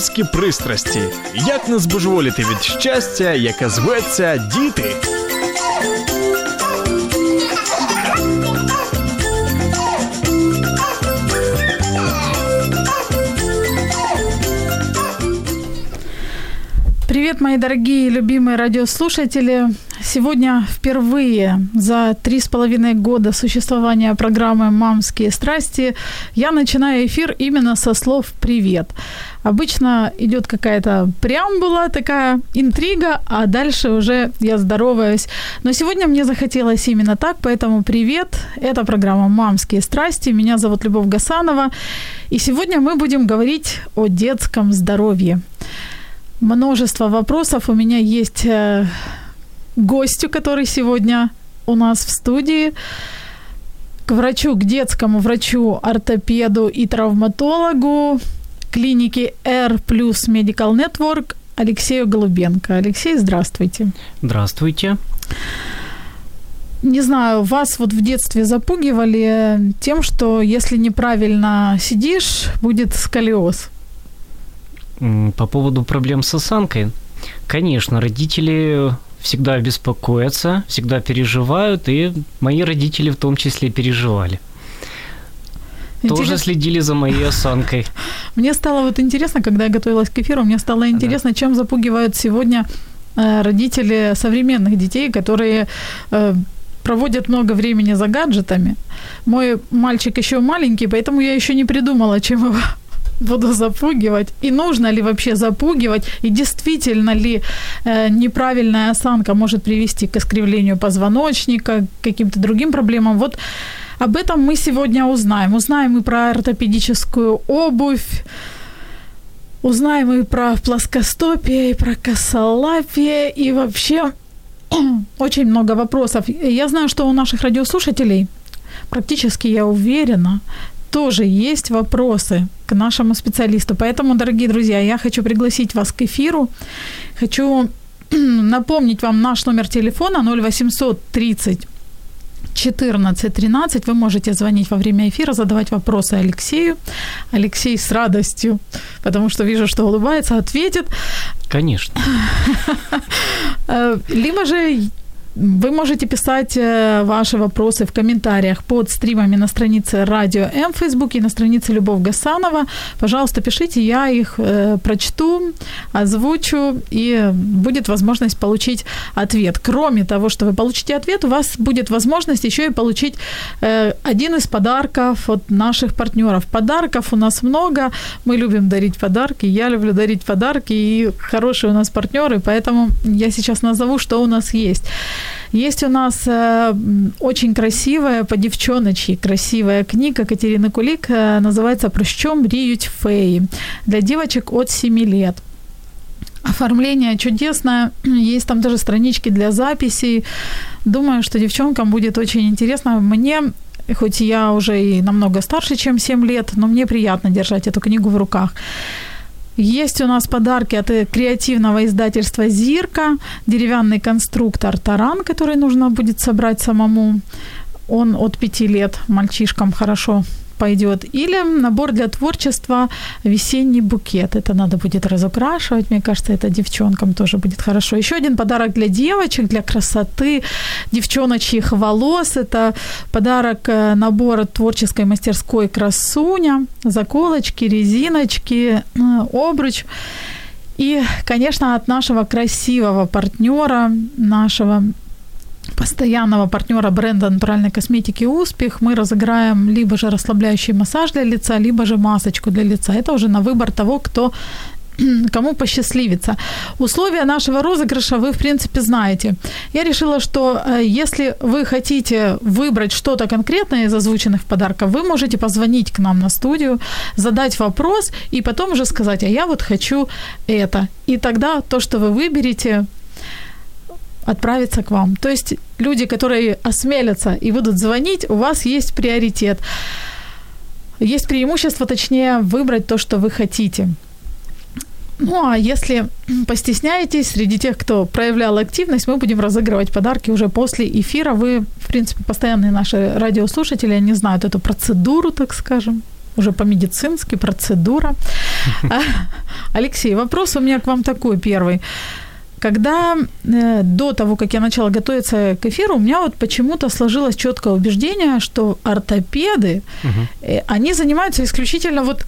Мамські пристрасті. Як не збожеволіти від щастя, яке зветься діти. Привет, мои дорогие и любимые радиослушатели. Сегодня впервые за три с половиной года существования программы «Мамские страсти» я начинаю эфир именно со слов «привет». Обычно идет какая-то преамбула, такая интрига, а дальше уже я здороваюсь. Но сегодня мне захотелось именно так, поэтому привет. Это программа «Мамские страсти». Меня зовут Любовь Гасанова. И сегодня мы будем говорить о детском здоровье. Множество вопросов у меня есть э, гостю, который сегодня у нас в студии, к врачу, к детскому врачу, ортопеду и травматологу клиники R Plus Medical Network Алексею Голубенко. Алексей, здравствуйте. Здравствуйте. Не знаю, вас вот в детстве запугивали тем, что если неправильно сидишь, будет сколиоз. По поводу проблем с осанкой. Конечно, родители всегда беспокоятся, всегда переживают, и мои родители в том числе переживали. Интерес... Тоже следили за моей осанкой. Мне стало вот интересно, когда я готовилась к эфиру, мне стало интересно, да. чем запугивают сегодня э, родители современных детей, которые э, проводят много времени за гаджетами. Мой мальчик еще маленький, поэтому я еще не придумала, чем его буду запугивать, и нужно ли вообще запугивать, и действительно ли э, неправильная осанка может привести к искривлению позвоночника, к каким-то другим проблемам. Вот об этом мы сегодня узнаем. Узнаем и про ортопедическую обувь, узнаем и про плоскостопие, и про косолапие, и вообще очень много вопросов. Я знаю, что у наших радиослушателей практически, я уверена, тоже есть вопросы к нашему специалисту. Поэтому, дорогие друзья, я хочу пригласить вас к эфиру. Хочу напомнить вам наш номер телефона 0800 30 14 13. Вы можете звонить во время эфира, задавать вопросы Алексею. Алексей с радостью, потому что вижу, что улыбается, ответит. Конечно. Э, либо же вы можете писать э, ваши вопросы в комментариях под стримами на странице Радио М в Фейсбуке и на странице Любовь Гасанова. Пожалуйста, пишите, я их э, прочту, озвучу, и будет возможность получить ответ. Кроме того, что вы получите ответ, у вас будет возможность еще и получить э, один из подарков от наших партнеров. Подарков у нас много, мы любим дарить подарки, я люблю дарить подарки, и хорошие у нас партнеры, поэтому я сейчас назову, что у нас есть. Есть у нас э, очень красивая, по девчоночьи красивая книга Катерины Кулик, э, называется «Про що мріють феи» для девочек от 7 лет. Оформление чудесное, есть там даже странички для записей. Думаю, что девчонкам будет очень интересно. Мне хоть я уже и намного старше, чем 7 лет, но мне приятно держать эту книгу в руках. Есть у нас подарки от креативного издательства «Зирка», деревянный конструктор «Таран», который нужно будет собрать самому. Он от пяти лет мальчишкам хорошо пойдет. Или набор для творчества «Весенний букет». Это надо будет разукрашивать. Мне кажется, это девчонкам тоже будет хорошо. Еще один подарок для девочек, для красоты, девчоночьих волос. Это подарок э, набор творческой мастерской «Красуня». Заколочки, резиночки, э, обруч. И, конечно, от нашего красивого партнера, нашего постоянного партнера бренда натуральной косметики «Успех» мы разыграем либо же расслабляющий массаж для лица, либо же масочку для лица. Это уже на выбор того, кто кому посчастливится. Условия нашего розыгрыша вы, в принципе, знаете. Я решила, что э, если вы хотите выбрать что-то конкретное из озвученных подарков, вы можете позвонить к нам на студию, задать вопрос и потом уже сказать, а я вот хочу это. И тогда то, что вы выберете, отправится к вам. То есть люди, которые осмелятся и будут звонить, у вас есть приоритет. Есть преимущество, точнее, выбрать то, что вы хотите. Ну, а если постесняетесь, среди тех, кто проявлял активность, мы будем разыгрывать подарки уже после эфира. Вы, в принципе, постоянные наши радиослушатели, они знают эту процедуру, так скажем, уже по-медицински, процедура. Алексей, вопрос у меня к вам такой первый. Когда э, до того, как я начала готовиться к эфиру, у меня вот почему-то сложилось четкое убеждение, что ортопеды, угу. э, они занимаются исключительно вот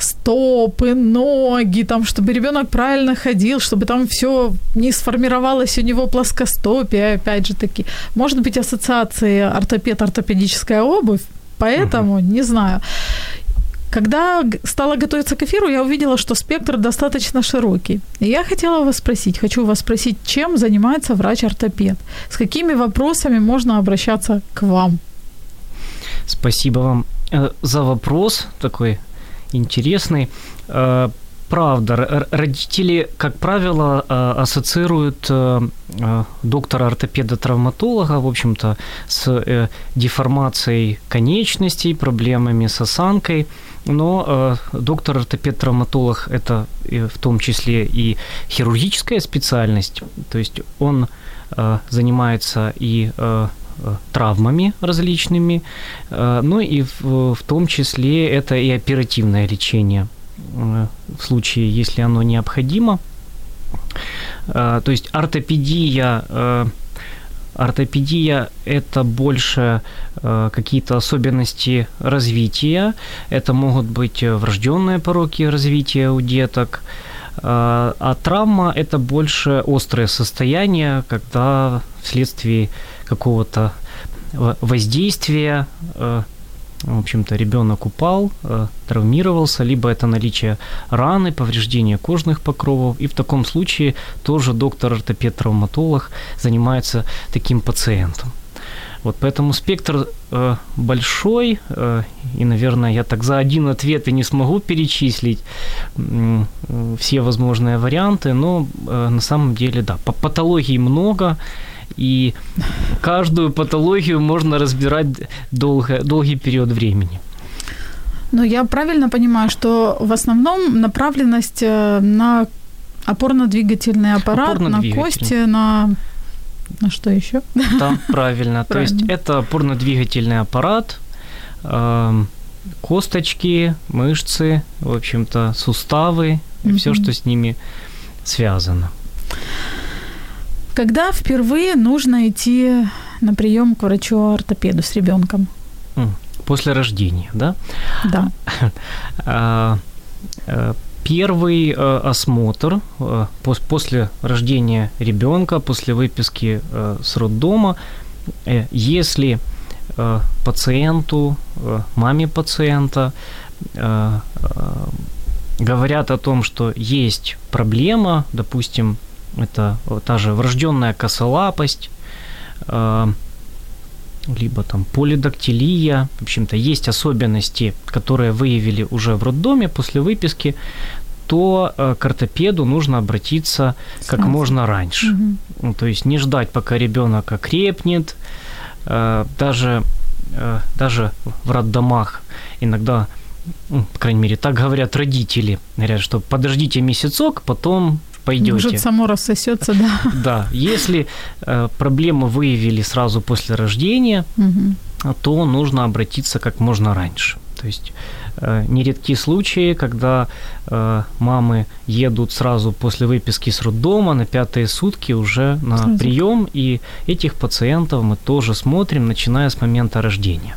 стопы, ноги, там, чтобы ребенок правильно ходил, чтобы там все не сформировалось у него плоскостопие, опять же таки. Может быть, ассоциации ортопед, ортопедическая обувь, поэтому, угу. не знаю. Когда стала готовиться к эфиру, я увидела, что спектр достаточно широкий. И я хотела вас спросить, хочу вас спросить, чем занимается врач-ортопед? С какими вопросами можно обращаться к вам? Спасибо вам э, за вопрос такой интересный. Э, правда, родители, как правило, э, ассоциируют доктора-ортопеда-травматолога, в общем-то, с деформацией конечностей, проблемами с осанкой – но э, доктор-ортопед-травматолог – это в том числе и хирургическая специальность, то есть он э, занимается и э, травмами различными, э, но и в, в том числе это и оперативное лечение э, в случае, если оно необходимо. Э, то есть ортопедия э, Ортопедия – это больше э, какие-то особенности развития. Это могут быть врожденные пороки развития у деток. Э, а травма – это больше острое состояние, когда вследствие какого-то воздействия э, в общем-то, ребенок упал, э, травмировался, либо это наличие раны, повреждения кожных покровов, и в таком случае тоже доктор-ортопед-травматолог занимается таким пациентом. Вот поэтому спектр э, большой, э, и, наверное, я так за один ответ и не смогу перечислить все возможные варианты, но на самом деле, да, патологий много, и каждую патологию можно разбирать долго, долгий период времени. Но я правильно понимаю, что в основном направленность э, на опорно-двигательный аппарат, опорно на кости, на на что еще? Да, правильно. То есть это опорно-двигательный аппарат, эм, косточки, мышцы, в общем-то, суставы и все, что с ними связано. Когда впервые нужно идти на прием к врачу-ортопеду с ребенком? После рождения, да? Да. А, э, первый э, осмотр э, после рождения ребенка, после выписки с роддома, если пациенту, маме пациента говорят о том, что есть проблема, допустим, это та же врожденная косолапость, э, либо там полидактилия. В общем-то, есть особенности, которые выявили уже в роддоме после выписки, то э, к ортопеду нужно обратиться как можно раньше. Угу. то есть не ждать, пока ребенок окрепнет. Э, даже, даже в роддомах иногда ну, по крайней мере, так говорят родители. Говорят, что подождите месяцок, потом пойдете. Может, само рассосется, да. Да. Если э, проблему выявили сразу после рождения, угу. то нужно обратиться как можно раньше. То есть э, нередки случаи, когда э, мамы едут сразу после выписки с роддома на пятые сутки уже на сразу. прием, и этих пациентов мы тоже смотрим, начиная с момента рождения.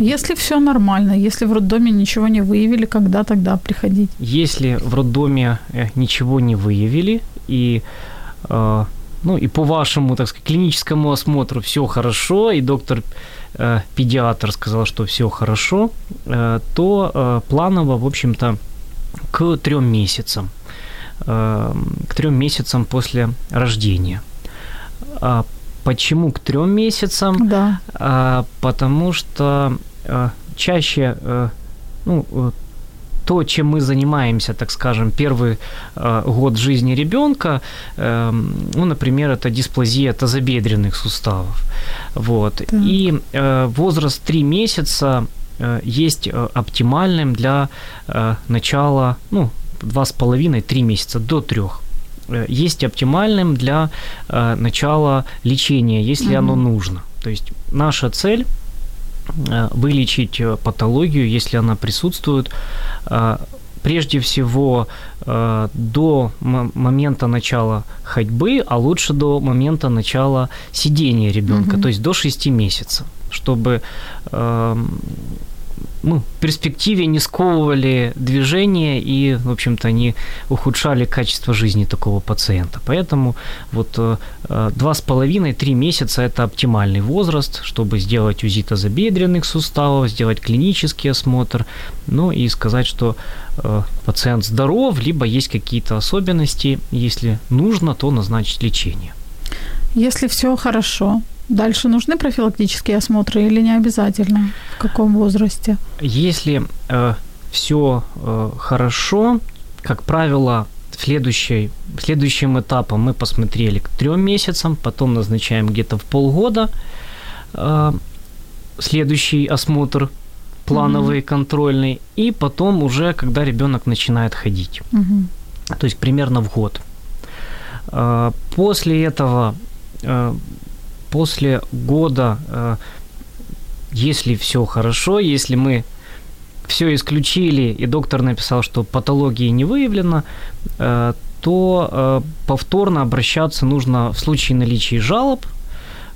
Если все нормально, если в роддоме ничего не выявили, когда тогда приходить? Если в роддоме э, ничего не выявили и э, ну и по вашему, так сказать, клиническому осмотру все хорошо, и доктор э, педиатр сказал, что все хорошо, э, то э, планово, в общем-то, к трем месяцам, э, к трем месяцам после рождения. А почему к трем месяцам? Да. А, потому что э, чаще ну, то, чем мы занимаемся, так скажем, первый э, год жизни ребенка, э, ну, например, это дисплазия тазобедренных суставов. Вот. И э, возраст 3 месяца э, есть э, оптимальным для э, начала, ну, 2,5-3 месяца до 3 э, есть оптимальным для э, начала лечения, если mm-hmm. оно нужно. То есть наша цель Э, вылечить э, патологию, если она присутствует, э, прежде всего до момента начала ходьбы, а лучше до момента начала сидения ребенка, mm-hmm. то есть до 6 месяцев, чтобы эм, ну, перспективе не сковывали движение и, в общем-то, не ухудшали качество жизни такого пациента. Поэтому вот э, э, два с половиной, три месяца – это оптимальный возраст, чтобы сделать УЗИ тазобедренных суставов, сделать клинический осмотр, ну и сказать, что э, пациент здоров, либо есть какие-то особенности, если нужно, то назначить лечение. Если все хорошо, Дальше нужны профилактические осмотры или не обязательно? В каком возрасте? Если э, все э, хорошо, как правило, следующий, следующим этапом мы посмотрели к трем месяцам, потом назначаем где-то в полгода э, следующий осмотр плановый, mm-hmm. контрольный, и потом уже, когда ребенок начинает ходить. Mm-hmm. То есть примерно в год. Э, после этого э, после года, э, если все хорошо, если мы все исключили, и доктор написал, что патологии не выявлено, э, то э, повторно обращаться нужно в случае наличия жалоб,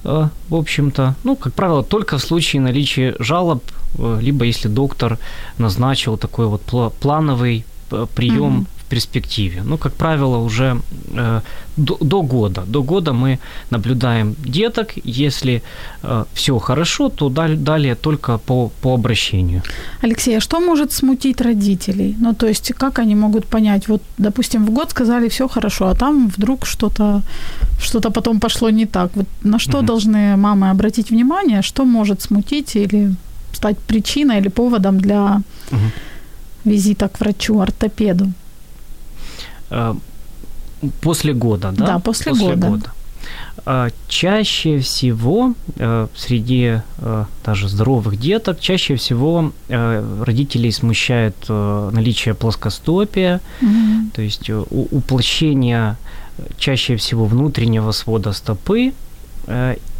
в общем-то, ну, как правило, только в случае наличия жалоб, либо если доктор назначил такой вот плановый прием mm-hmm перспективе. Ну, как правило, уже э, до, до года. До года мы наблюдаем деток. Если э, все хорошо, то далее, далее только по, по обращению. Алексей, а что может смутить родителей? Ну, то есть, как они могут понять? Вот, допустим, в год сказали все хорошо, а там вдруг что-то что-то потом пошло не так. Вот на что угу. должны мамы обратить внимание? Что может смутить или стать причиной или поводом для угу. визита к врачу-ортопеду? Э, после года, да? Да, после, после года. года. Э, чаще всего э, среди даже здоровых деток, чаще всего родителей смущает наличие плоскостопия, mm-hmm. то есть уплощение чаще всего внутреннего свода стопы,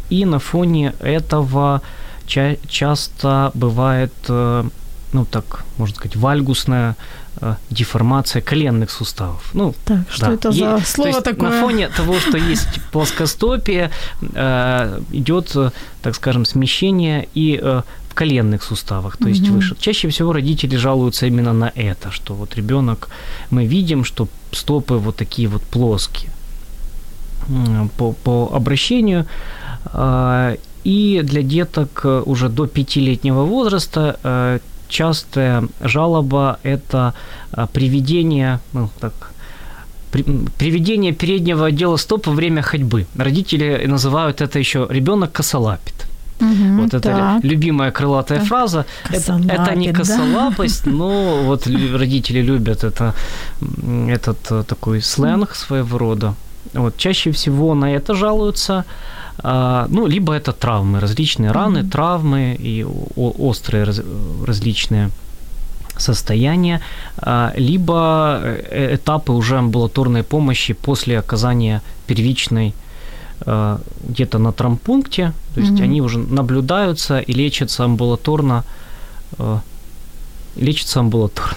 и на фоне этого часто бывает, ну так, можно сказать, вальгусная Э, деформация коленных суставов. Ну, так, что да. это за слово То есть такое? На фоне того, что есть плоскостопие, э, идет, так скажем, смещение и э, в коленных суставах, то есть угу. выше. Чаще всего родители жалуются именно на это, что вот ребенок, мы видим, что стопы вот такие вот плоские по, по обращению. И для деток уже до пятилетнего возраста частая жалоба – это а, приведение, ну, так, приведение переднего отдела стоп во время ходьбы. Родители называют это еще ребенок косолапит. Угу, вот это так. любимая крылатая так. фраза. Это, это не косолапость, да? но вот родители любят это, этот э, такой сленг своего рода. Вот, чаще всего на это жалуются. А, ну, либо это травмы, различные раны, mm-hmm. травмы и острые раз, различные состояния, а, либо э, этапы уже амбулаторной помощи после оказания первичной а, где-то на травмпункте, то есть mm-hmm. они уже наблюдаются и лечатся амбулаторно, лечатся амбулаторно.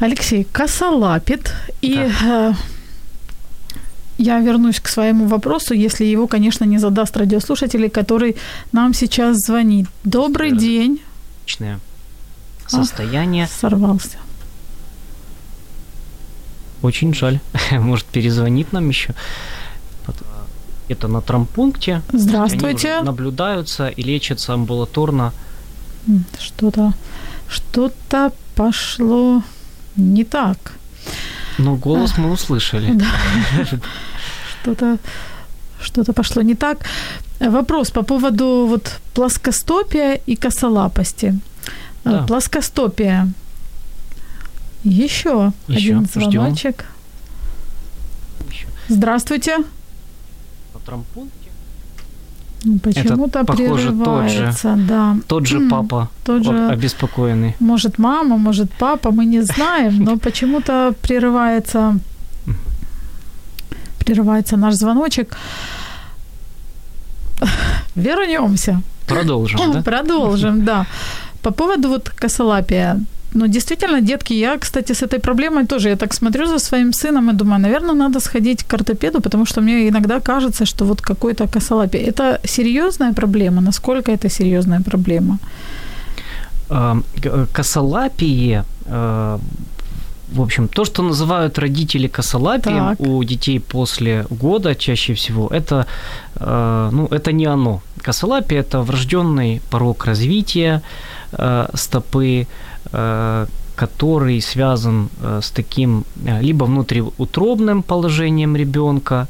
Алексей, косолапит и да. Я вернусь к своему вопросу, если его, конечно, не задаст радиослушатель, который нам сейчас звонит. Добрый день. Личное состояние. Ах, сорвался. Очень жаль. Может, перезвонит нам еще. Это на травмпункте. Здравствуйте. Наблюдаются и лечатся амбулаторно. Что-то, что-то пошло Не так. Но голос мы услышали. Да. Что-то что-то пошло не так. Вопрос по поводу вот плоскостопия и косолапости. Да. Плоскостопия. Еще, Еще. один Ждем. звоночек. Здравствуйте. На трампункте? Ну, Почему-то похоже, тот же. прерывается, да. Тот же М, папа Тот же, обеспокоенный. может, мама, может, папа, мы не знаем, но почему-то прерывается, прерывается наш звоночек. Вернемся. Продолжим, да? Продолжим, да. По поводу вот косолапия. Ну, действительно, детки, я, кстати, с этой проблемой тоже, я так смотрю за своим сыном и думаю, наверное, надо сходить к ортопеду, потому что мне иногда кажется, что вот какое-то косолапие. Это серьезная проблема? Насколько это серьезная проблема? Г- Косолапие, а, в общем, то, что называют родители косолапием Так. у детей после года чаще всего, это, а, ну, это не оно. Косолапие – это врожденный порог развития стопы, который связан а, с таким а, либо внутриутробным положением ребенка,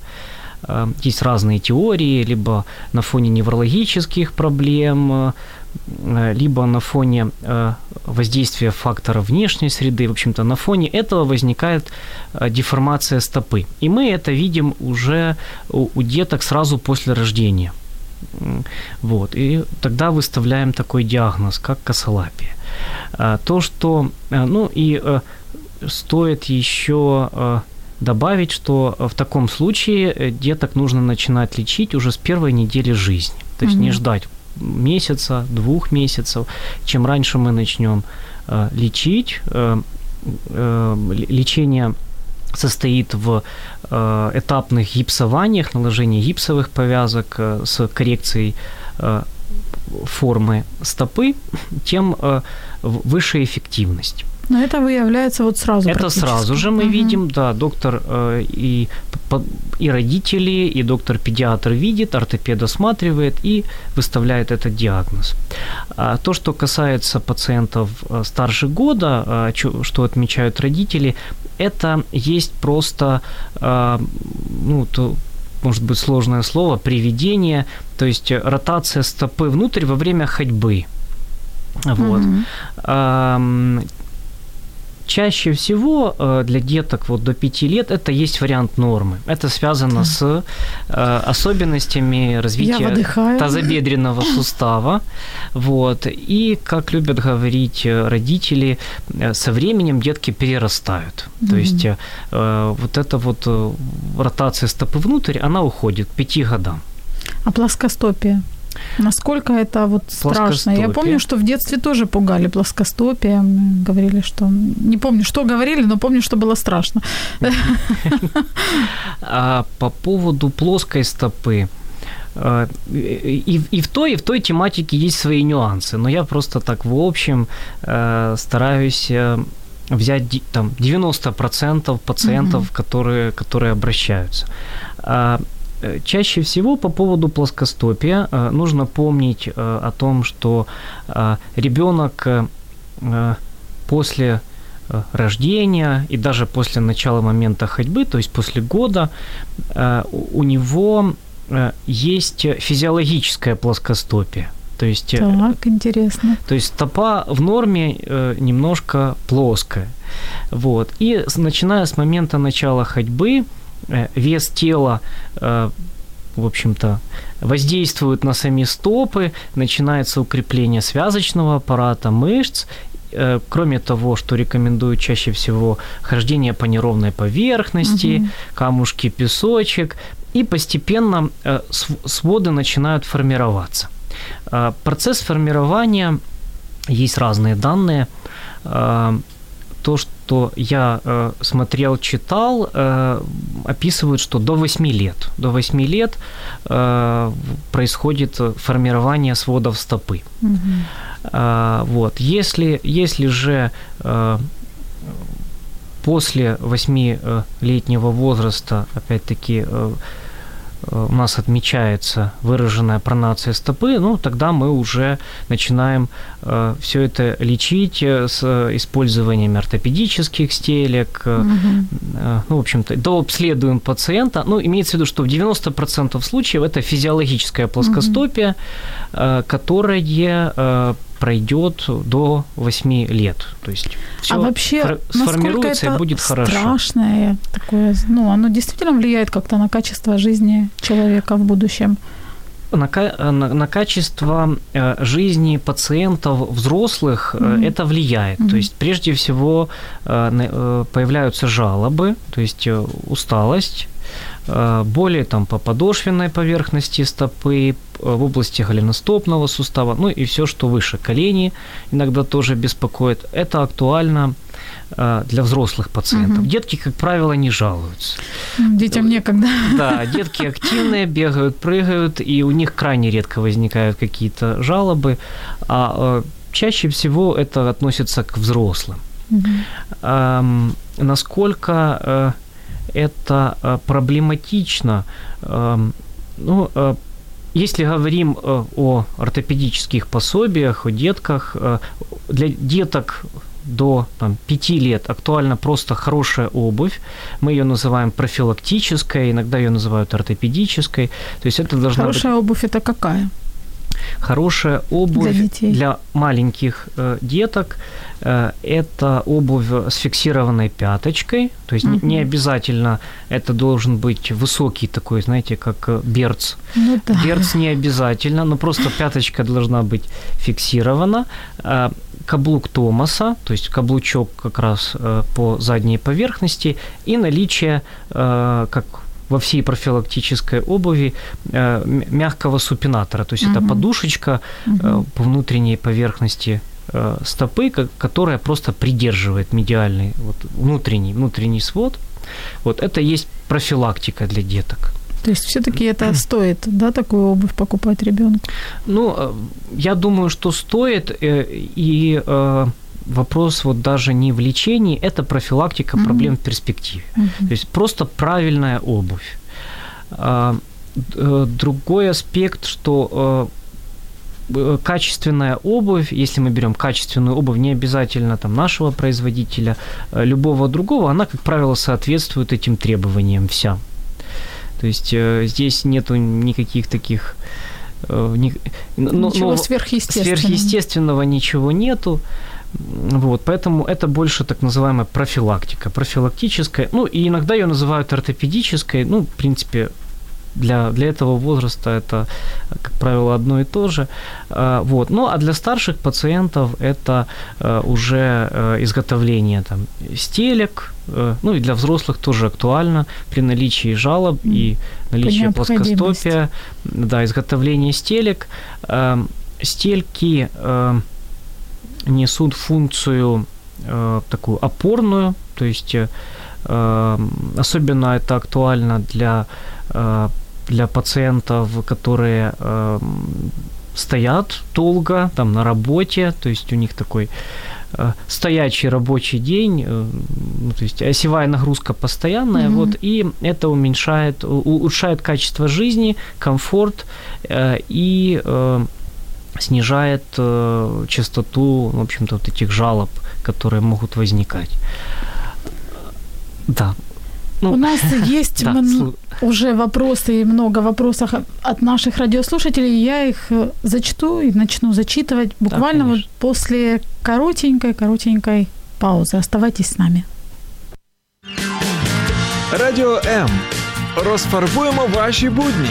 есть разные теории, либо на фоне неврологических проблем, э, либо на фоне э, воздействия фактора внешней среды, в общем-то, на фоне этого возникает э, деформация стопы. И мы это видим уже у, деток сразу после рождения. Вот, и тогда выставляем такой диагноз, как косолапие. А, То, что, э, ну и э, стоит еще э, добавить, что э, в таком случае деток нужно начинать лечить уже с первой недели жизни. То есть не Мгм. ждать месяца, двух месяцев. Чем раньше мы начнем лечить, лечение состоит в этапных гипсованиях, наложении гипсовых повязок с коррекцией формы стопы, тем э, выше эффективность. Но это выявляется вот сразу Это сразу же мы Мгм. видим, да, доктор э, и, по- и родители, и доктор-педиатр видит, ортопед осматривает и выставляет этот диагноз. А то, что касается пациентов э, старше года, чё- что отмечают родители, это есть просто, ну, то, может быть, сложное слово, приведение, то есть э, ротация стопы внутрь во время ходьбы. Вот. Мгм. Чаще всего э, для деток вот до 5 лет это есть вариант нормы. Это связано Так. с э, особенностями развития тазобедренного сустава. Вот. И, как любят говорить э, родители, со временем детки перерастают. То Мгм. есть вот эта вот ротация стопы внутрь, она уходит к 5 годам. А плоскостопие? Насколько это вот страшно? Я помню, что в детстве тоже пугали плоскостопием. Говорили, что... Не помню, что говорили, но помню, что было страшно. А по поводу плоской стопы, э, и, и в той, и в той тематике есть свои нюансы, но я просто так в общем э, стараюсь э, взять там 90% пациентов, Мгм. которые, которые обращаются. Э, Чаще всего по поводу плоскостопия э, нужно помнить э, о том, что ребенок после рождения и даже после начала момента ходьбы, то есть после года, у- него есть физиологическая плоскостопие. То есть, Так, интересно. то есть стопа в норме немножко плоская. Вот. И начиная с момента начала ходьбы, вес тела э, в общем-то, воздействует на сами стопы, начинается укрепление связочного аппарата, мышц. Э, Кроме того, что рекомендуют чаще всего хождение по неровной поверхности, Мгм. камушки, песочек, и постепенно э, св- своды начинают формироваться. Э, Процесс формирования, есть разные данные, Э, то, что я э, смотрел, читал, э, описывают, что до 8 лет, до 8 лет э, происходит формирование сводов стопы. Мгм. А, вот. Если, если же э, после восьмилетнего возраста, опять-таки, э, у нас отмечается выраженная пронация стопы, ну, тогда мы уже начинаем э, все это лечить э, с использованием ортопедических стелек. Угу. Э, ну, в общем-то, дообследуем пациента. Ну, имеется в виду, что в 90% случаев это физиологическая плоскостопия, угу. э, которая э, пройдет до 8 лет. То есть все а вообще, сформируется это и будет хорошо. Страшное такое, ну, оно действительно влияет как-то на качество жизни человека в будущем. На, на, на качество э, жизни пациентов взрослых mm-hmm. это влияет. Mm-hmm. То есть прежде всего э, появляются жалобы, то есть усталость, боли там, по подошвенной поверхности стопы, в области голеностопного сустава, ну и все, что выше колени, иногда тоже беспокоит. Это актуально для взрослых пациентов. Угу. Детки, как правило, не жалуются. Детям некогда. Да, детки активные, бегают, прыгают, и у них крайне редко возникают какие-то жалобы, а чаще всего это относится к взрослым. Угу. Эм, насколько э, это проблематично? Эм, ну, э, если говорим э, о ортопедических пособиях, о детках, э, для деток до там, 5 лет актуальна просто хорошая обувь. Мы ее называем профилактической, иногда ее называют ортопедической. То есть это должна хорошая быть... обувь это какая? Хорошая обувь для, детей. для маленьких э, деток э, это обувь с фиксированной пяточкой, то есть угу. не обязательно это должен быть высокий такой, знаете, как э, берц. Ну, да. Берц не обязательно, но просто пяточка должна быть фиксирована. Э, каблук Томаса, то есть каблучок как раз э, по задней поверхности и наличие, э, как во всей профилактической обуви э, мягкого супинатора, то есть угу. это подушечка угу. по внутренней поверхности э, стопы, которая просто придерживает медиальный вот, внутренний, внутренний свод. Вот это есть профилактика для деток. То есть все-таки это стоит, да, такую обувь покупать ребенку? Ну, я думаю, что стоит, и вопрос вот даже не в лечении, это профилактика mm-hmm. проблем в перспективе. Mm-hmm. То есть просто правильная обувь. А, э, другой аспект, что э, качественная обувь, если мы берем качественную обувь, не обязательно там нашего производителя, э, любого другого, она, как правило, соответствует этим требованиям вся. То есть здесь нету никаких таких ни, ничего но, сверхъестественного. сверхъестественного ничего нету. Вот, поэтому это больше так называемая профилактика, профилактическая, ну и иногда ее называют ортопедической, ну, в принципе, для, для этого возраста это, как правило, одно и то же. А, вот. Ну, а для старших пациентов это э, уже э, изготовление там, стелек, э, ну и для взрослых тоже актуально при наличии жалоб и наличии плоскостопия, да, изготовление стелек. Стельки несут функцию э, такую опорную, то есть э, особенно это актуально для, э, для пациентов, которые э, стоят долго там на работе, то есть у них такой э, стоячий рабочий день, э, ну, то есть осевая нагрузка постоянная, mm-hmm. вот, и это уменьшает, улучшает качество жизни, комфорт э, и э, снижает э, частоту, в общем-то, вот этих жалоб, которые могут возникать. Да. Ну, У нас есть да, мн- уже вопросы и много вопросов от наших радиослушателей. Я их э, зачту и начну зачитывать буквально да, вот после коротенькой-коротенькой паузы. Оставайтесь с нами. Радіо М. Розфарбуємо ваші будні.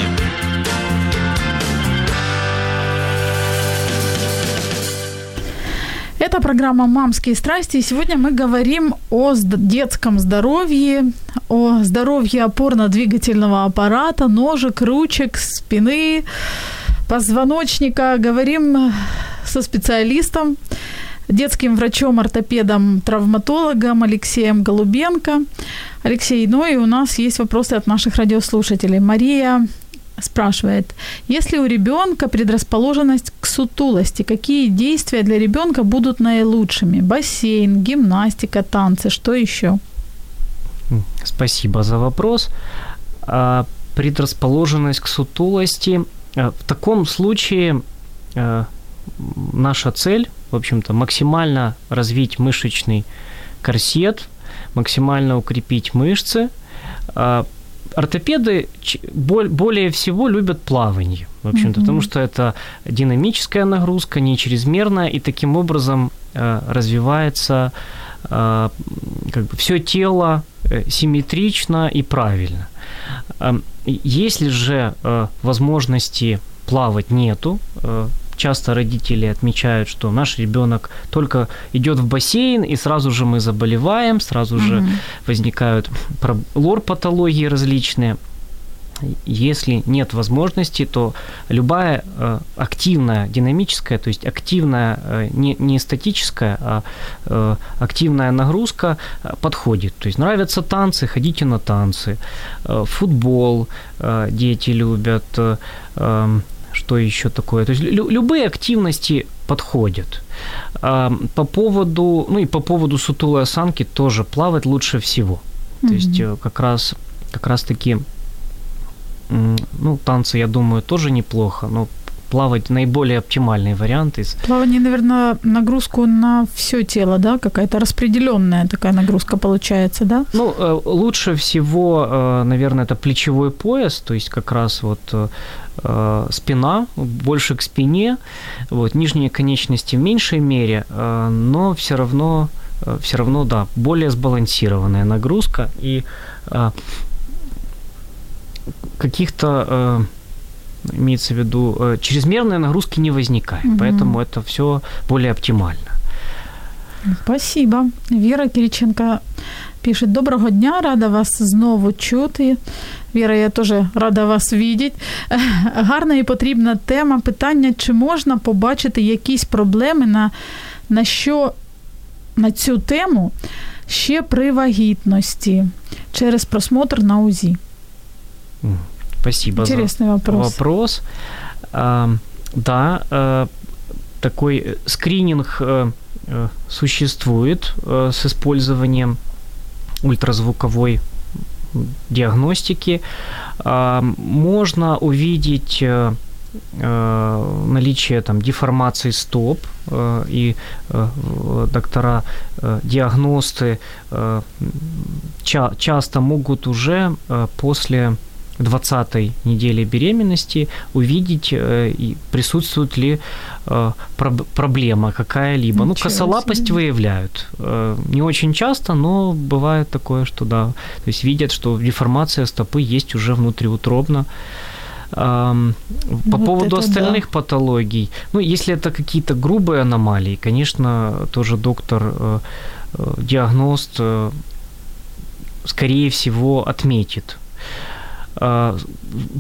Это программа «Мамские страсти», и сегодня мы говорим о детском здоровье, о здоровье опорно-двигательного аппарата, ножек, ручек, спины, позвоночника. Говорим со специалистом, детским врачом-ортопедом, травматологом Алексеем Голубенко. Алексей, ну и у нас есть вопросы от наших радиослушателей. Мария спрашивает, если у ребенка предрасположенность к сутулости, какие действия для ребенка будут наилучшими? Бассейн, гимнастика, танцы, что еще? Спасибо за вопрос. А, предрасположенность к сутулости. В таком случае наша цель, в общем-то, максимально развить мышечный корсет, максимально укрепить мышцы. Ортопеды более всего любят плавание, в общем-то, mm-hmm. потому что это динамическая нагрузка, не чрезмерная, и таким образом а, развивается а, как бы все тело э, симметрично и правильно. Если же возможности плавать нету, часто родители отмечают, что наш ребенок только идет в бассейн, и сразу же мы заболеваем, сразу mm-hmm. же возникают лор-патологии различные. Если нет возможности, то любая э, активная, динамическая, то есть активная, э, не, не статическая, а э, активная нагрузка э, подходит. То есть нравятся танцы, ходите на танцы. Э, футбол э, дети любят. Что еще такое? То есть лю- любые активности подходят. А, по поводу, ну и по поводу сутулой осанки тоже плавать лучше всего. Mm-hmm. То есть э, как раз, как раз таки, ну, танцы, я думаю, тоже неплохо, но плавать наиболее оптимальный вариант из... Плавание, наверное, нагрузку на все тело, да, какая-то распределенная такая нагрузка получается, да? Ну, э, лучше всего, э, наверное, это плечевой пояс, то есть как раз вот э, спина, больше к спине, вот, нижние конечности в меньшей мере, но все равно, все равно, да, более сбалансированная нагрузка и каких-то имеется в виду, э, чрезмерной нагрузки не возникает, угу. поэтому это все более оптимально. Спасибо. Віра Кириченко пише: Доброго дня, рада вас знову чути. Віра, я теж рада вас видіти. Гарна і потрібна тема. Питання, чи можна побачити якісь проблеми на, на що на цю тему ще при вагітності через просмотр на УЗІ? Спасибо Интересный за вопрос. вопрос. А, да, а, такой скрининг а, существует а, с использованием ультразвуковой диагностики. А, можно увидеть наличие там деформации стоп и доктора диагносты часто могут уже после 20 недели беременности увидеть, э, присутствует ли э, проблема какая-либо. ну, косолапость себе. выявляют. Э, не очень часто, но бывает такое, что да, то есть видят, что деформация стопы есть уже внутриутробно. По вот поводу остальных да. патологий, ну, если это какие-то грубые аномалии, конечно, тоже доктор, диагност, скорее всего, отметит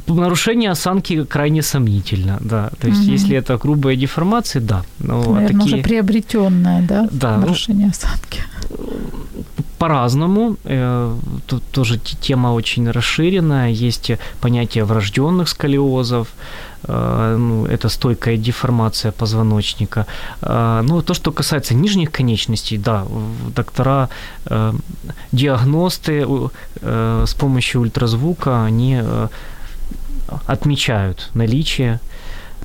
нарушение осанки крайне сомнительно, да. То есть, угу. если это грубая деформация, да. Но Наверное, такие... уже приобретенное, да, да ну, нарушение ну, осанки. По-разному. Э, тут тоже тема очень расширенная. Есть понятие врожденных сколиозов, Э, ну, это стойкая деформация позвоночника. Э, ну, то, что касается нижних конечностей, да, доктора, э, диагносты с помощью ультразвука, они отмечают наличие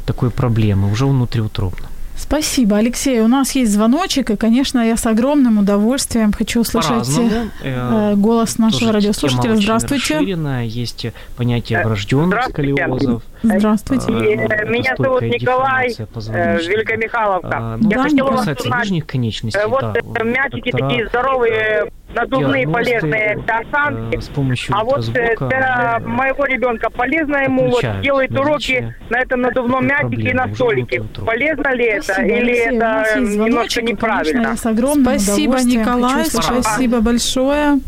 такой проблемы уже внутриутробно. Спасибо, Алексей. У нас есть звоночек, и, конечно, я с огромным удовольствием хочу услышать э, э, голос нашего радиослушателя. Здравствуйте. Есть понятие врожденных сколиозов. Здравствуйте. Э, меня зовут Николай Великомихайловка. Ну, я хотела вас узнать, нижних конечностей, вот да, мячики такие здоровые, надувные полезные для осанки. С помощью а вот для моего ребенка полезно ему вот делать уроки на этом надувном мячике и на столике. Полезно ли это? Спасибо, Или это немножко неправильно? Спасибо, Николай, спасибо большое.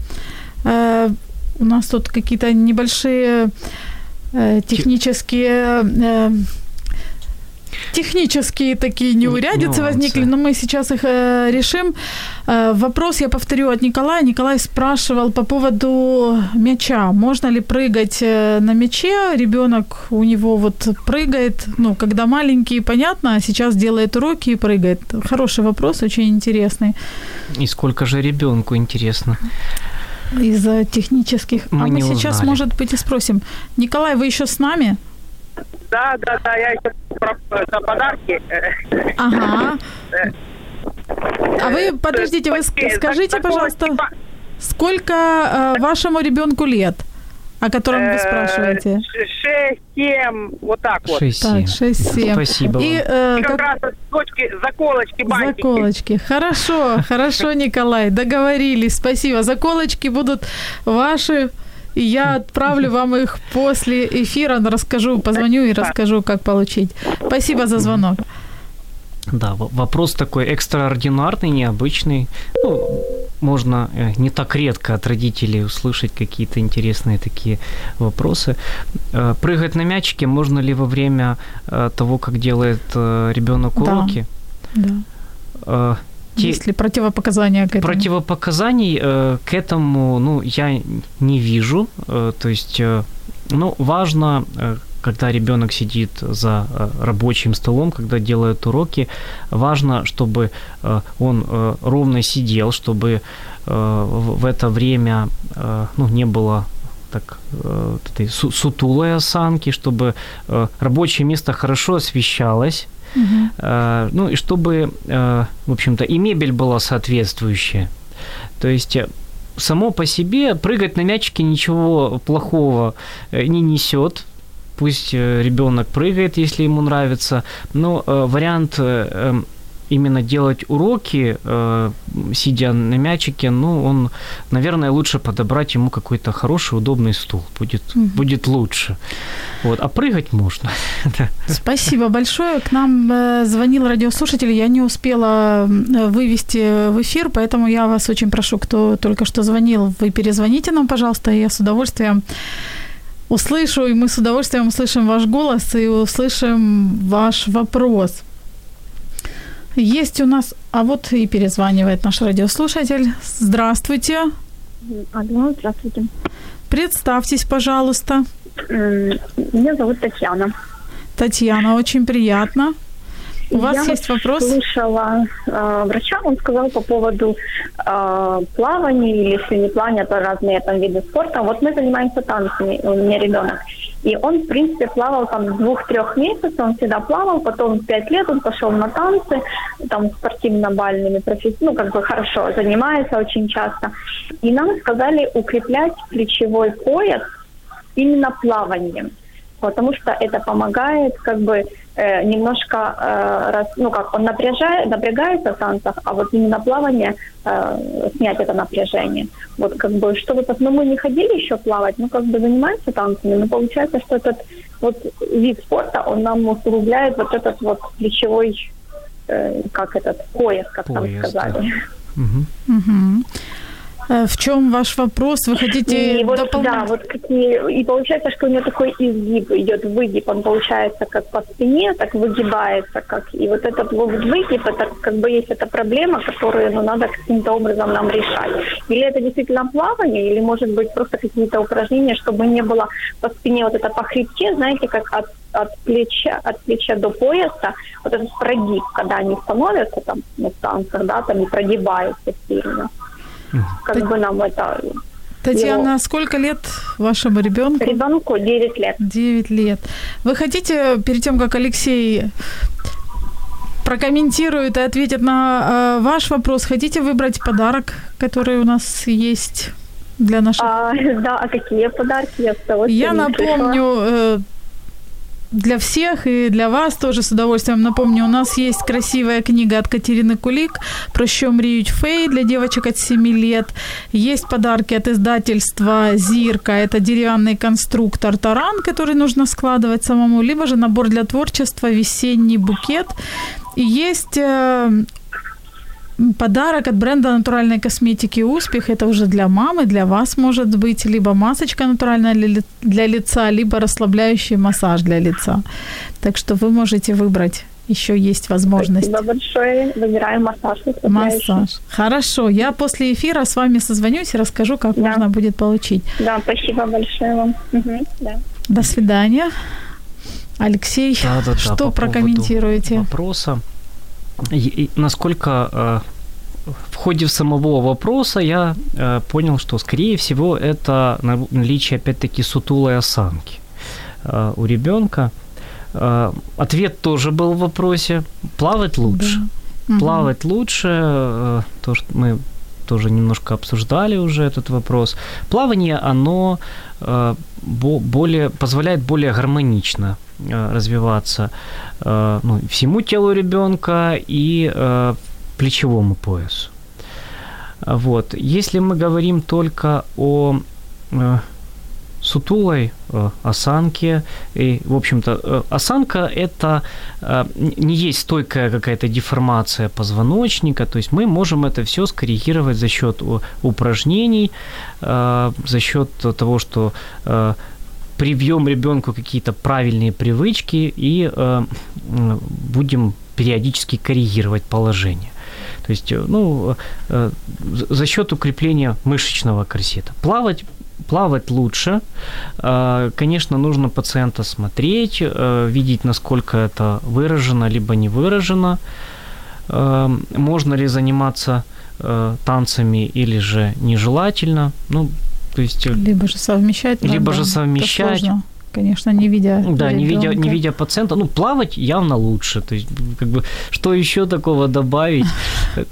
Э, у нас тут какие-то небольшие э, технические э, технические такие неурядицы возникли, но мы сейчас их э, решим. Э, вопрос я повторю от Николая. Николай спрашивал по поводу мяча. Можно ли прыгать э, на мяче? Ребенок у него вот прыгает, ну, когда маленький, понятно, а сейчас делает уроки и прыгает. Хороший вопрос, очень интересный. И сколько же ребенку интересно? Из-за технических. Мы а мы не сейчас, узнали. может быть, и спросим. Николай, вы еще с нами? Да, да, да, я еще про за подарки. Ага. А вы, Э, подождите, вы ск- скажите, пожалуйста, па- сколько э, вашему ребенку лет, о котором вы э, спрашиваете? ш- Шесть, семь, вот так вот. 6-7. Так, 6-7. Спасибо И э, И как как- раз точки, заколочки, бантики. Заколочки. Хорошо, хорошо, Николай, договорились. Спасибо. Заколочки будут ваши. И я отправлю вам их после эфира, расскажу, позвоню и расскажу, как получить. Спасибо за звонок. Да, вопрос такой экстраординарный, необычный. Ну, можно э, не так редко от родителей услышать какие-то интересные такие вопросы. Э, Прыгать на мячике можно ли во время э, того, как делает ребенок Да. уроки? Да. Э, те- Есть ли противопоказания к этому? Противопоказаний э, к этому, ну, я не вижу. Э, то есть, э, ну, важно, когда ребенок сидит за э, рабочим столом, когда делает уроки, важно, чтобы э, он э, ровно сидел, чтобы в это время ну, не было так, этой су- сутулой осанки, чтобы рабочее место хорошо освещалось. Э, ну и чтобы, в общем-то, и мебель была соответствующая. То есть само по себе прыгать на мячике ничего плохого не несет. Пусть ребенок прыгает, если ему нравится. Но э, вариант э, эм, именно делать уроки, э, сидя на мячике, ну, он, наверное, лучше подобрать ему какой-то хороший, удобный стул. Будет, Мгм. будет лучше. Вот. А прыгать можно. Спасибо большое. К нам э, звонил радиослушатель. Я не успела вывести в эфир, поэтому я вас очень прошу, кто только что звонил, вы перезвоните нам, пожалуйста, я с удовольствием услышу, и мы с удовольствием услышим ваш голос и услышим ваш вопрос. Есть у нас... А вот и перезванивает наш радиослушатель. Здравствуйте. Алло, здравствуйте. Представьтесь, пожалуйста. Меня зовут Татьяна. Татьяна, очень приятно. У вас Я есть вопрос? слушала э, врача, он сказал по поводу э, плавания, или если не плавания, то разные там виды спорта. Вот мы занимаемся танцами, у меня ребенок. И он, в принципе, плавал там двух-трех месяцев, он всегда плавал, потом пять лет он пошел на танцы, там спортивно-бальными профессиями, ну, как бы хорошо занимается очень часто. И нам сказали укреплять плечевой пояс именно плаванием, потому что это помогает как бы э, немножко, э, раз, ну как, он напряжает, напрягается в танцах, а вот именно плавание э, снять это напряжение. Вот как бы, чтобы, ну мы не ходили еще плавать, ну как бы занимаемся танцами, но получается, что этот вот вид спорта, он нам усугубляет вот этот вот плечевой, э, как этот, пояс, как там Пояс, да. сказали. Мгм. Мгм. Э, В чем ваш вопрос? Вы хотите И вот, дополнить? да, вот какие, и получается, что у него такой изгиб идет, выгиб, он получается как по спине, так выгибается, как, и вот этот вот выгиб, это как бы есть эта проблема, которую, ну, надо каким-то образом нам решать. Или это действительно плавание, или, может быть, просто какие-то упражнения, чтобы не было по спине вот это по хребте, знаете, как от, от плеча, от плеча до пояса, вот этот прогиб, когда они становятся там на танцах, да, там и прогибаются сильно. Как бы нам это Татьяна, сколько лет вашему ребенку? Ребенку 9 лет. 9 лет. Вы хотите, перед тем, как Алексей прокомментирует и ответит на э, ваш вопрос, хотите выбрать подарок, который у нас есть для наших... А, да, а какие подарки? Я, с Я напомню, э, для всех и для вас тоже с удовольствием напомню, у нас есть красивая книга от Катерины Кулик «Про що мріють феи» для девочек от 7 лет. Есть подарки от издательства «Зирка». Это деревянный конструктор «Таран», который нужно складывать самому, либо же набор для творчества «Весенний букет». И есть э, Подарок от бренда натуральной косметики «Успех» – это уже для мамы, для вас может быть, либо масочка натуральная для, ли- для лица, либо расслабляющий массаж для лица. Так что вы можете выбрать, еще есть возможность. Спасибо большое. Выбираем массаж. Массаж. Хорошо, я после эфира с вами созвонюсь и расскажу, как Да. можно будет получить. Да, спасибо большое вам. Мгм, да. До свидания. Алексей, Да-да-да, что по поводу прокомментируете? Вопроса. И- и насколько э, в ходе самого вопроса я э, понял, что, скорее всего, это наличие, опять-таки, сутулой осанки э, у ребенка. Э, ответ тоже был в вопросе. Плавать лучше. Да. Плавать угу. лучше. Э, то, что мы тоже немножко обсуждали уже этот вопрос. Плавание, оно э, более, позволяет более гармонично э, развиваться э, ну, всему телу ребенка и э, плечевому поясу. Вот. Если мы говорим только о э, сутулой э, осанке, и, в общем-то, э, осанка – это не есть стойкая какая-то деформация позвоночника, то есть мы можем это все скоррегировать за счет упражнений, за счет того, что привьем ребенку какие-то правильные привычки и будем периодически коррегировать положение. То есть, э, ну, э, за счет укрепления мышечного корсета. Плавать плавать лучше. Э, конечно, нужно пациента смотреть, видеть, насколько это выражено, либо не выражено. Можно ли заниматься танцами или же нежелательно. Ну, то есть... Либо же совмещать. Либо же совмещать конечно, не видя Да, не видя, не видя пациента. Ну, плавать явно лучше. То есть, как бы, что еще такого добавить?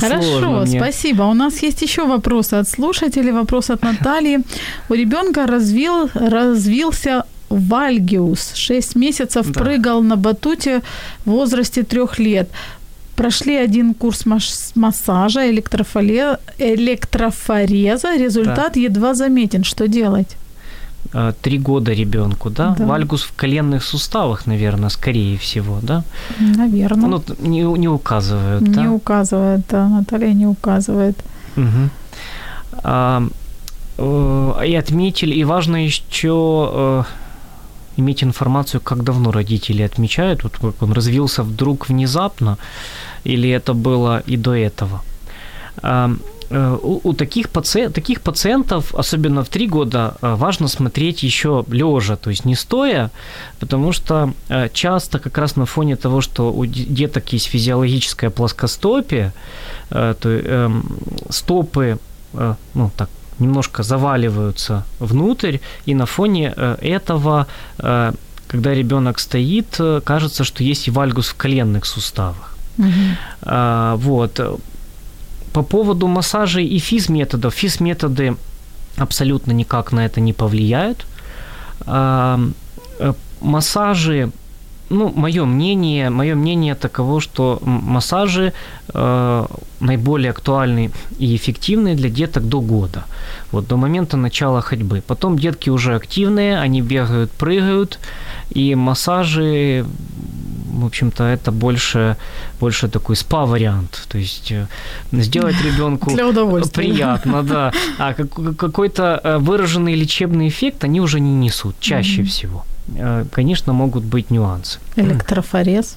Хорошо, спасибо. У нас есть еще вопросы от слушателей. Вопрос от Натальи. У ребенка развил, развился вальгиус. Шесть месяцев да. прыгал на батуте в возрасте трех лет. Прошли один курс массажа, электрофореза. Результат да. едва заметен. Что делать? Э, три года ребенку, да? да? Вальгус в коленных суставах, наверное, скорее всего, да? Наверное. Ну, не, не указывают, не да? Не указывает, да, Наталья не указывает. Угу. А, э, и отметили, и важно еще э, иметь информацию, как давно родители отмечают, вот как он развился вдруг внезапно, или это было и до этого. Э, у, у таких, паци... таких пациентов, особенно в три года, э, важно смотреть еще лежа, то есть не стоя, потому что э, часто как раз на фоне того, что у деток есть физиологическая плоскостопие, то эм, стопы, ну так, немножко заваливаются внутрь, и на фоне этого, когда ребенок стоит, кажется, что есть и вальгус в коленных суставах. Угу. Вот. По поводу массажей и физ-методов. Физ-методы абсолютно никак на это не повлияют. А, э, массажи, ну, мое мнение, мое мнение таково, что массажи э, наиболее актуальны и эффективны для деток до года, вот до момента начала ходьбы. Потом детки уже активные, они бегают, прыгают, и массажи в общем-то, это больше, больше такой спа-вариант. То есть э, сделать ребенку приятно, да. А какой-то э, выраженный лечебный эффект они уже не несут чаще mm-hmm. всего. Э, конечно, могут быть нюансы. Электрофорез.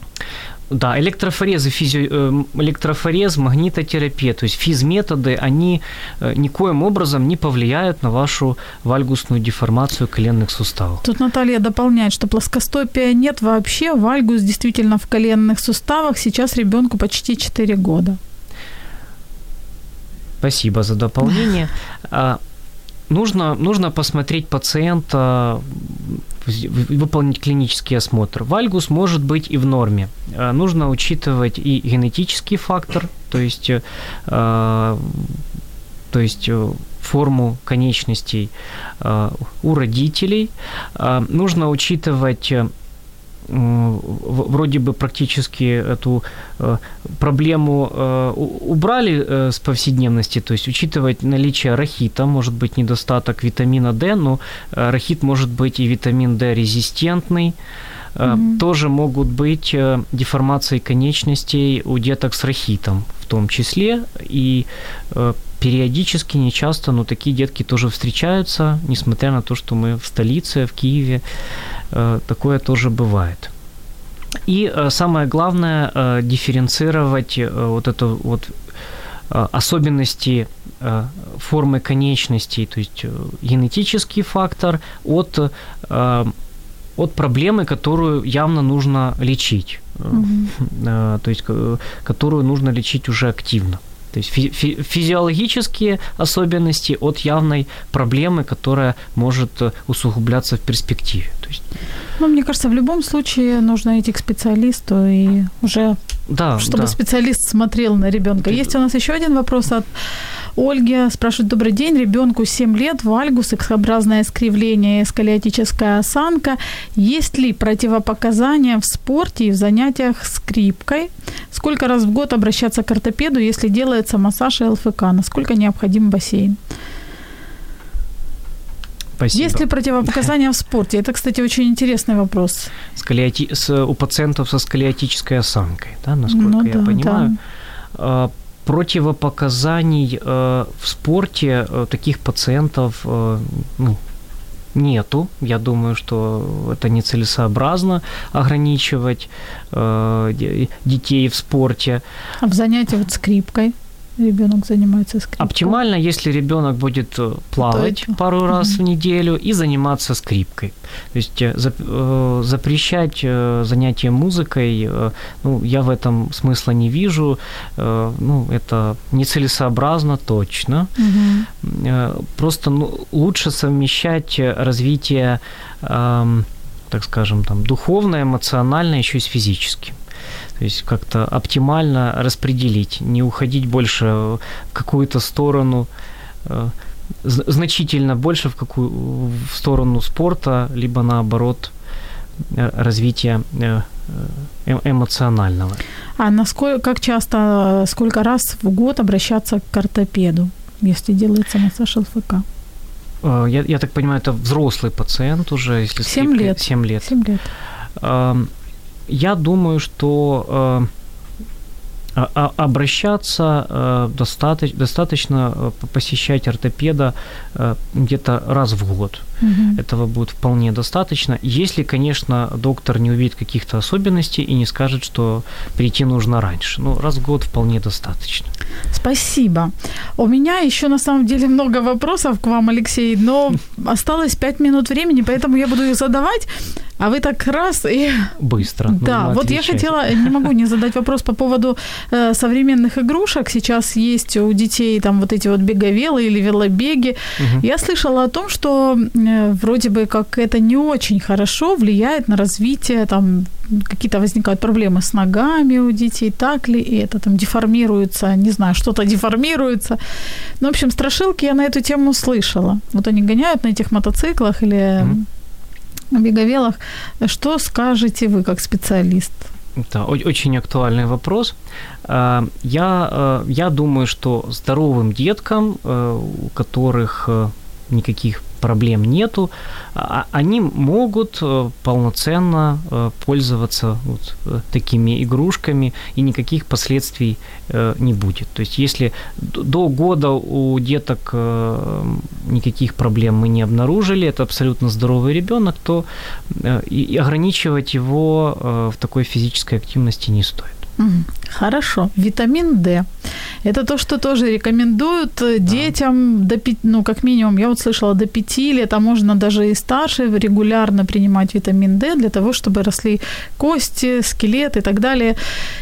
Да, электрофорезы, физи... Э, электрофорез, магнитотерапия, то есть физметоды, они э, никоим образом не повлияют на вашу вальгусную деформацию коленных суставов. Тут Наталья дополняет, что плоскостопия нет вообще, вальгус действительно в коленных суставах, сейчас ребенку почти 4 года. Спасибо за дополнение. А, нужно, нужно посмотреть пациента, выполнить клинический осмотр. Вальгус может быть и в норме. Э, нужно учитывать и генетический фактор, то есть, э, то есть э, форму конечностей у родителей. Нужно учитывать вроде бы практически эту э, проблему э, убрали э, с повседневности, то есть учитывать наличие рахита, может быть недостаток витамина D, но рахит может быть и витамин D резистентный, Mm-hmm. Тоже могут быть деформации конечностей у деток с рахитом в том числе. И периодически, нечасто, но такие детки тоже встречаются, несмотря на то, что мы в столице, в Киеве. Э, такое тоже бывает. И э, самое главное э, дифференцировать вот это вот особенности формы конечностей, то есть генетический фактор от от проблемы, которую явно нужно лечить, mm-hmm. то есть которую нужно лечить уже активно. То есть фи- физиологические особенности от явной проблемы, которая может усугубляться в перспективе. То есть... Ну, мне кажется, в любом случае нужно идти к специалисту и уже, да, чтобы да. специалист смотрел на ребенка. Есть у нас еще один вопрос от Ольги спрашивает, добрый день, ребенку 7 лет, вальгус, X-образное искривление, сколиотическая осанка. Есть ли противопоказания в спорте и в занятиях скрипкой? Сколько раз в год обращаться к ортопеду, если делается массаж и ЛФК? Насколько необходим бассейн? Спасибо. Есть ли противопоказания в спорте? Это, кстати, очень интересный вопрос. Сколиоти... С, у пациентов со сколиотической осанкой, да, насколько ну, я да, понимаю. Да. Противопоказаний э, в спорте э, таких пациентов э, ну, нету. Я думаю, что это нецелесообразно ограничивать э, детей в спорте. А в занятии вот скрипкой? Ребенок занимается скрипкой? Оптимально, если ребенок будет э, плавать То пару раз mm-hmm. в неделю и заниматься скрипкой. То есть э, э, запрещать занятия музыкой, ну, я в этом смысла не вижу. Ну, это нецелесообразно точно. Mm-hmm. Просто ну, лучше совмещать развитие, так скажем, там, духовное, эмоциональное еще и с физическим. То есть как-то оптимально распределить, не уходить больше в какую-то сторону, э, значительно больше в какую в сторону спорта, либо наоборот э, развития э, эмоционального. А насколько, как часто, сколько раз в год обращаться к ортопеду, если делается массаж ЛФК? Я, я так понимаю, это взрослый пациент уже, если 7 лет. 7 лет. 7 лет. Я думаю, что э, обращаться э, достаточно, достаточно э, посещать ортопеда где-то раз в год. Угу. Этого будет вполне достаточно, если, конечно, доктор не увидит каких-то особенностей и не скажет, что прийти нужно раньше. Ну, раз в год вполне достаточно. Спасибо. У меня еще на самом деле много вопросов к вам, Алексей, но осталось 5 минут времени, поэтому я буду их задавать. А вы так раз и... Быстро. Да, вот я хотела, не могу не задать вопрос по поводу э, современных игрушек. Сейчас есть у детей там вот эти вот беговелы или велобеги. Угу. Я слышала о том, что вроде бы как это не очень хорошо влияет на развитие, там какие-то возникают проблемы с ногами у детей, так ли и это там деформируется, не знаю, что-то деформируется. Ну, в общем, страшилки я на эту тему слышала. Вот они гоняют на этих мотоциклах или... Угу беговелах. Что скажете вы как специалист? Да, очень актуальный вопрос. А, я, а, я думаю, что здоровым деткам, э, у которых э, никаких проблем нету, а, они могут э, полноценно э, пользоваться вот э, такими игрушками, и никаких последствий не будет. То есть если до года у деток никаких проблем мы не обнаружили, это абсолютно здоровый ребенок, то и ограничивать его в такой физической активности не стоит. Хорошо. Витамин D. Это то, что тоже рекомендуют да. детям до 5, ну, как минимум, я вот слышала, до 5 лет, а можно даже и старше, регулярно принимать витамин D для того, чтобы росли кости, скелет и так далее,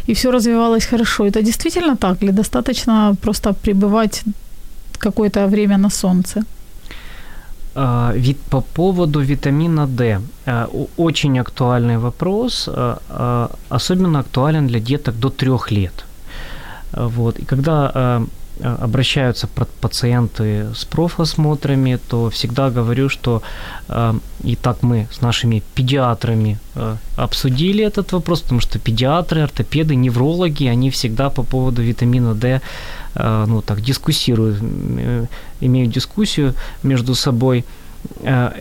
и все развивалось хорошо. Это действительно так? Или достаточно просто пребывать какое-то время на солнце? А, вид по поводу витамина D. А, очень актуальный вопрос, а, особенно актуален для деток до трех лет. Вот. И когда обращаются пациенты с профосмотрами, то всегда говорю, что и так мы с нашими педиатрами обсудили этот вопрос, потому что педиатры, ортопеды, неврологи, они всегда по поводу витамина D Э, ну, так, дискуссируют, э, имеют дискуссию между собой. Э,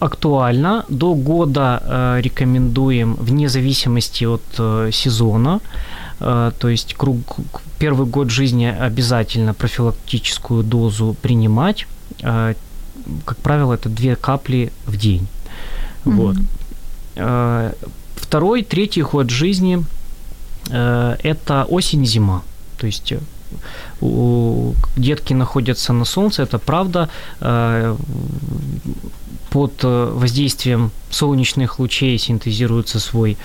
актуально. До года рекомендуем вне зависимости от сезона. То есть круг, первый год жизни обязательно профилактическую дозу принимать. Как правило, это две капли в день. Mm-hmm. Вот. Второй, третий год жизни – это осень-зима. То есть детки находятся на солнце, это правда. Э, под воздействием солнечных лучей синтезируется свой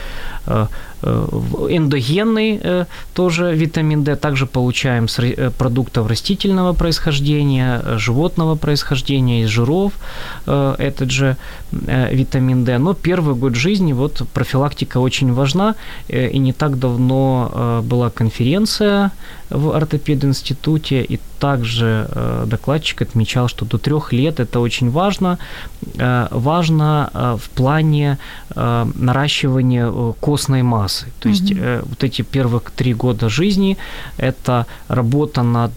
эндогенный тоже витамин D. Также получаем с продуктов растительного происхождения, животного происхождения, из жиров этот же витамин D. Но первый год жизни вот профилактика очень важна. И не так давно была конференция в ортопединституте, и также докладчик отмечал, что до трех лет это очень важно. Важно в плане наращивания костной массы. То есть mm-hmm. вот эти первых три года жизни – это работа над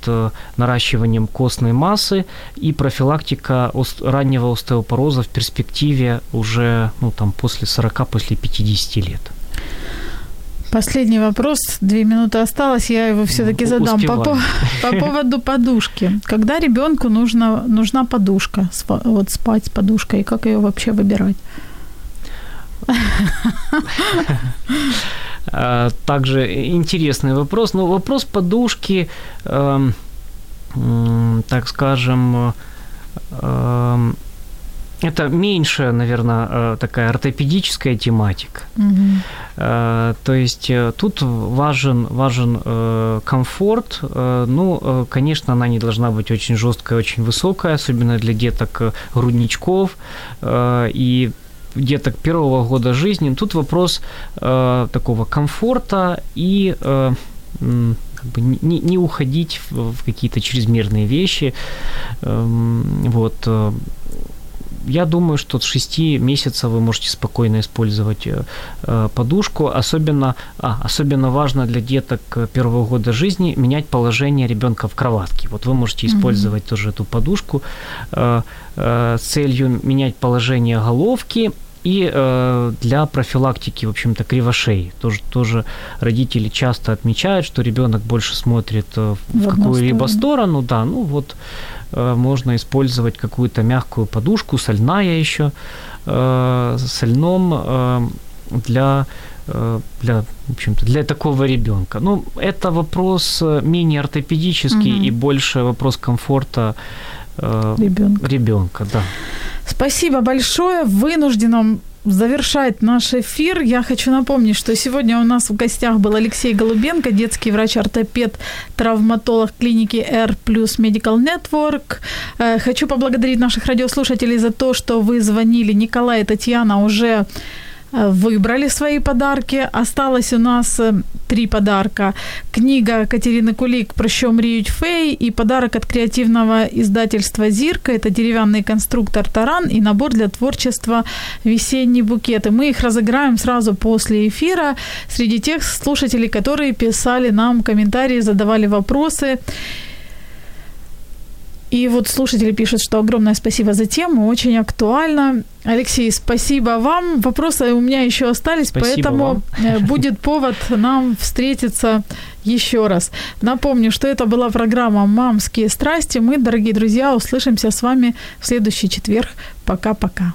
наращиванием костной массы и профилактика раннего остеопороза в перспективе уже ну, там, после 40, после 50 лет. Последний вопрос, две минуты осталось, я его все-таки задам по, по, по поводу подушки. Когда ребенку нужна, нужна подушка, вот спать с подушкой, как ее вообще выбирать? А, также интересный вопрос. Ну, вопрос подушки, эм, так скажем, эм, это меньше, наверное, э, такая ортопедическая тематика. Угу. То есть э, тут важен, важен комфорт. Ну, конечно, она не должна быть очень жесткая, очень высокая, особенно для деток грудничков и деток первого года жизни. Тут вопрос такого комфорта и как бы не, не уходить в, в какие-то чрезмерные вещи. Эм, вот я думаю, что с 6 месяцев вы можете спокойно использовать э, э, подушку. Особенно, а, особенно важно для деток первого года жизни менять положение ребенка в кроватке. Вот вы можете использовать mm-hmm. тоже эту подушку э, с целью менять положение головки и э, для профилактики, в общем-то, кривошеи. Тоже, тоже родители часто отмечают, что ребенок больше смотрит в, в какую-либо сторону. Да, ну вот Э, можно использовать какую-то мягкую подушку, сольная еще, э, с льном э, для для, в общем-то, для такого ребенка. Ну, это вопрос менее ортопедический угу. и больше вопрос комфорта ребенка. ребенка да. Спасибо большое. Вынужденном завершать наш эфир, я хочу напомнить, что сегодня у нас в гостях был Алексей Голубенко, детский врач-ортопед, травматолог клиники R Plus Medical Network. Э, хочу поблагодарить наших радиослушателей за то, что вы звонили. Николай и Татьяна уже выбрали свои подарки. Осталось у нас э, три подарка. Книга Катерины Кулик «Про що мріють фей» и подарок от креативного издательства «Зирка». Это деревянный конструктор «Таран» и набор для творчества «Весенние букеты». Мы их разыграем сразу после эфира среди тех слушателей, которые писали нам комментарии, задавали вопросы. И вот слушатели пишут, что огромное спасибо за тему, очень актуально. Алексей, спасибо вам. Вопросы у меня еще остались, спасибо поэтому вам. Э, будет повод нам встретиться еще раз. Напомню, что это была программа «Мамские страсти». Мы, дорогие друзья, услышимся с вами в следующий четверг. Пока-пока.